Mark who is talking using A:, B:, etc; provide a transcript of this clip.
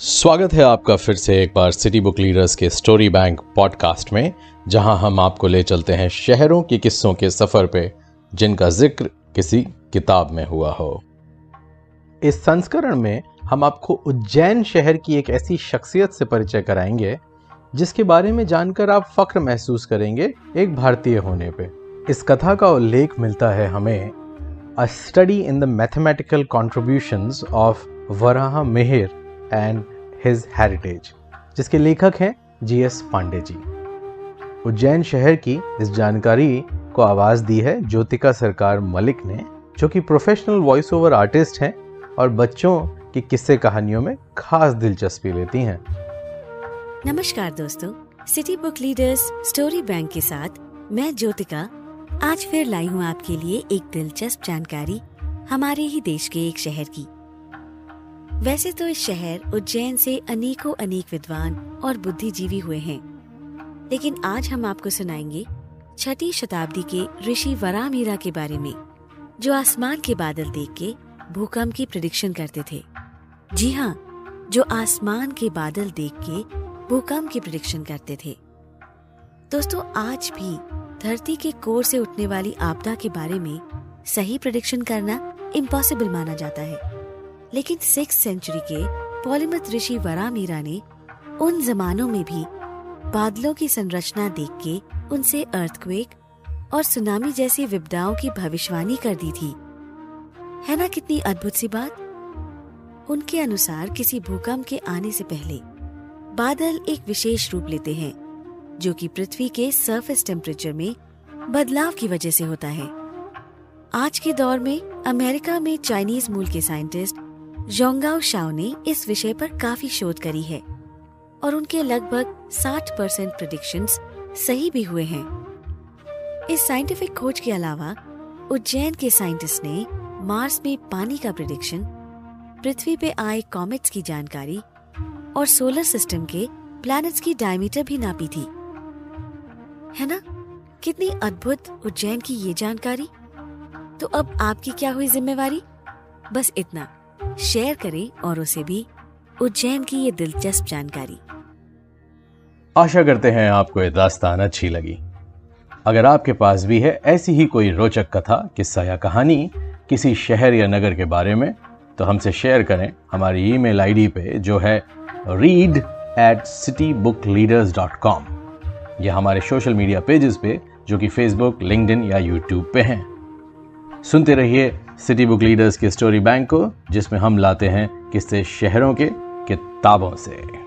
A: स्वागत है आपका फिर से एक बार सिटी बुक लीडर्स के स्टोरी बैंक पॉडकास्ट में, जहाँ हम आपको ले चलते हैं शहरों के किस्सों के सफ़र पे, जिनका ज़िक्र किसी किताब में हुआ हो। इस संस्करण में हम आपको उज्जैन शहर की एक ऐसी शख्सियत से परिचय कराएँगे, जिसके बारे में जानकर आप फक्र महसूस करेंगे एक भारतीय होने पे। इस कथा का उल्लेख मिलता है हमें a study in the mathematical contributions of Varaha Mihir and his heritage जिसके लेखक हैं जी एस पांडे जी। उज्जैन शहर की इस जानकारी को आवाज़ दी है ज्योतिका सरकार मलिक ने, जो कि प्रोफेशनल वॉइस ओवर आर्टिस्ट हैं और बच्चों की किस्से कहानियों में खास दिलचस्पी लेती हैं।
B: नमस्कार दोस्तों city book leaders story bank के साथ मैं ज्योतिका, आज फिर लाई हूँ आपके लिए एक दिलचस्प जानकारी, हमारे ही देश के एक शहर की। वैसे तो इस शहर उज्जैन से अनेकों अनेक विद्वान और बुद्धिजीवी हुए हैं। लेकिन आज हम आपको सुनाएँगे छठी शताब्दी के ऋषि वरामीरा के बारे में, जो आसमान के बादल देख के भूकंप की प्रिडिक्शन करते थे। जी हाँ जो आसमान के बादल देख के भूकंप की प्रिडिक्शन करते थे। दोस्तों, आज भी धरती के कोर से उठने वाली आपदा के बारे में सही प्रिडिक्शन करना इम्पॉसिबल माना जाता है। लेकिन सिक्स सेंचुरी के पॉलीमथ ऋषि वरामीरा ने उन जमानों में भी बादलों की संरचना देख के उनसे अर्थक्वेक और सुनामी जैसी विपदाओं की भविष्यवाणी कर दी थी। है ना कितनी अद्भुत सी बात? उनके अनुसार किसी भूकंप के आने से पहले बादल एक विशेष रूप लेते हैं, जो कि पृथ्वी के सरफेस टेम्परेचर में बदलाव की वजह से होता है। आज के दौर में अमेरिका में चाइनीज़ मूल के साइंटिस्ट जोंगाओ शाओ ने इस विषय पर काफ़ी शोध करी है और उनके लगभग 60 परसेंट प्रिडिक्शन सही भी हुए हैं। इस साइंटिफिक खोज के अलावा, उज्जैन के साइंटिस्ट ने मार्स में पानी का प्रिडिक्शन पृथ्वी पे आए कॉमेट्स की जानकारी और सोलर सिस्टम के प्लैनेट्स की डायमीटर भी नापी थी। है ना? कितनी अद्भुत उज्जैन की ये जानकारी। तो अब आपकी क्या हुई जिम्मेवारी? बस इतना। शेयर करें और उसे भी उज्जैन की ये दिलचस्प जानकारी।
A: आशा करते हैं आपको ये दास्तान अच्छी लगी। अगर आपके पास भी है ऐसी ही कोई रोचक कथा, किस्सा या कहानी किसी शहर या नगर के बारे में तो हमसे शेयर करें हमारी ईमेल आईडी पे, जो है read at city book leaders dot com या हमारे सोशल मीडिया पेजेस पे, जो कि फेसबुक लिंक्डइन या यूट्यूब पे हैं। सुनते रहिए सिटी बुक लीडर्स के स्टोरी बैंक को, जिसमें हम लाते हैं किस्से शहरों के किताबों से।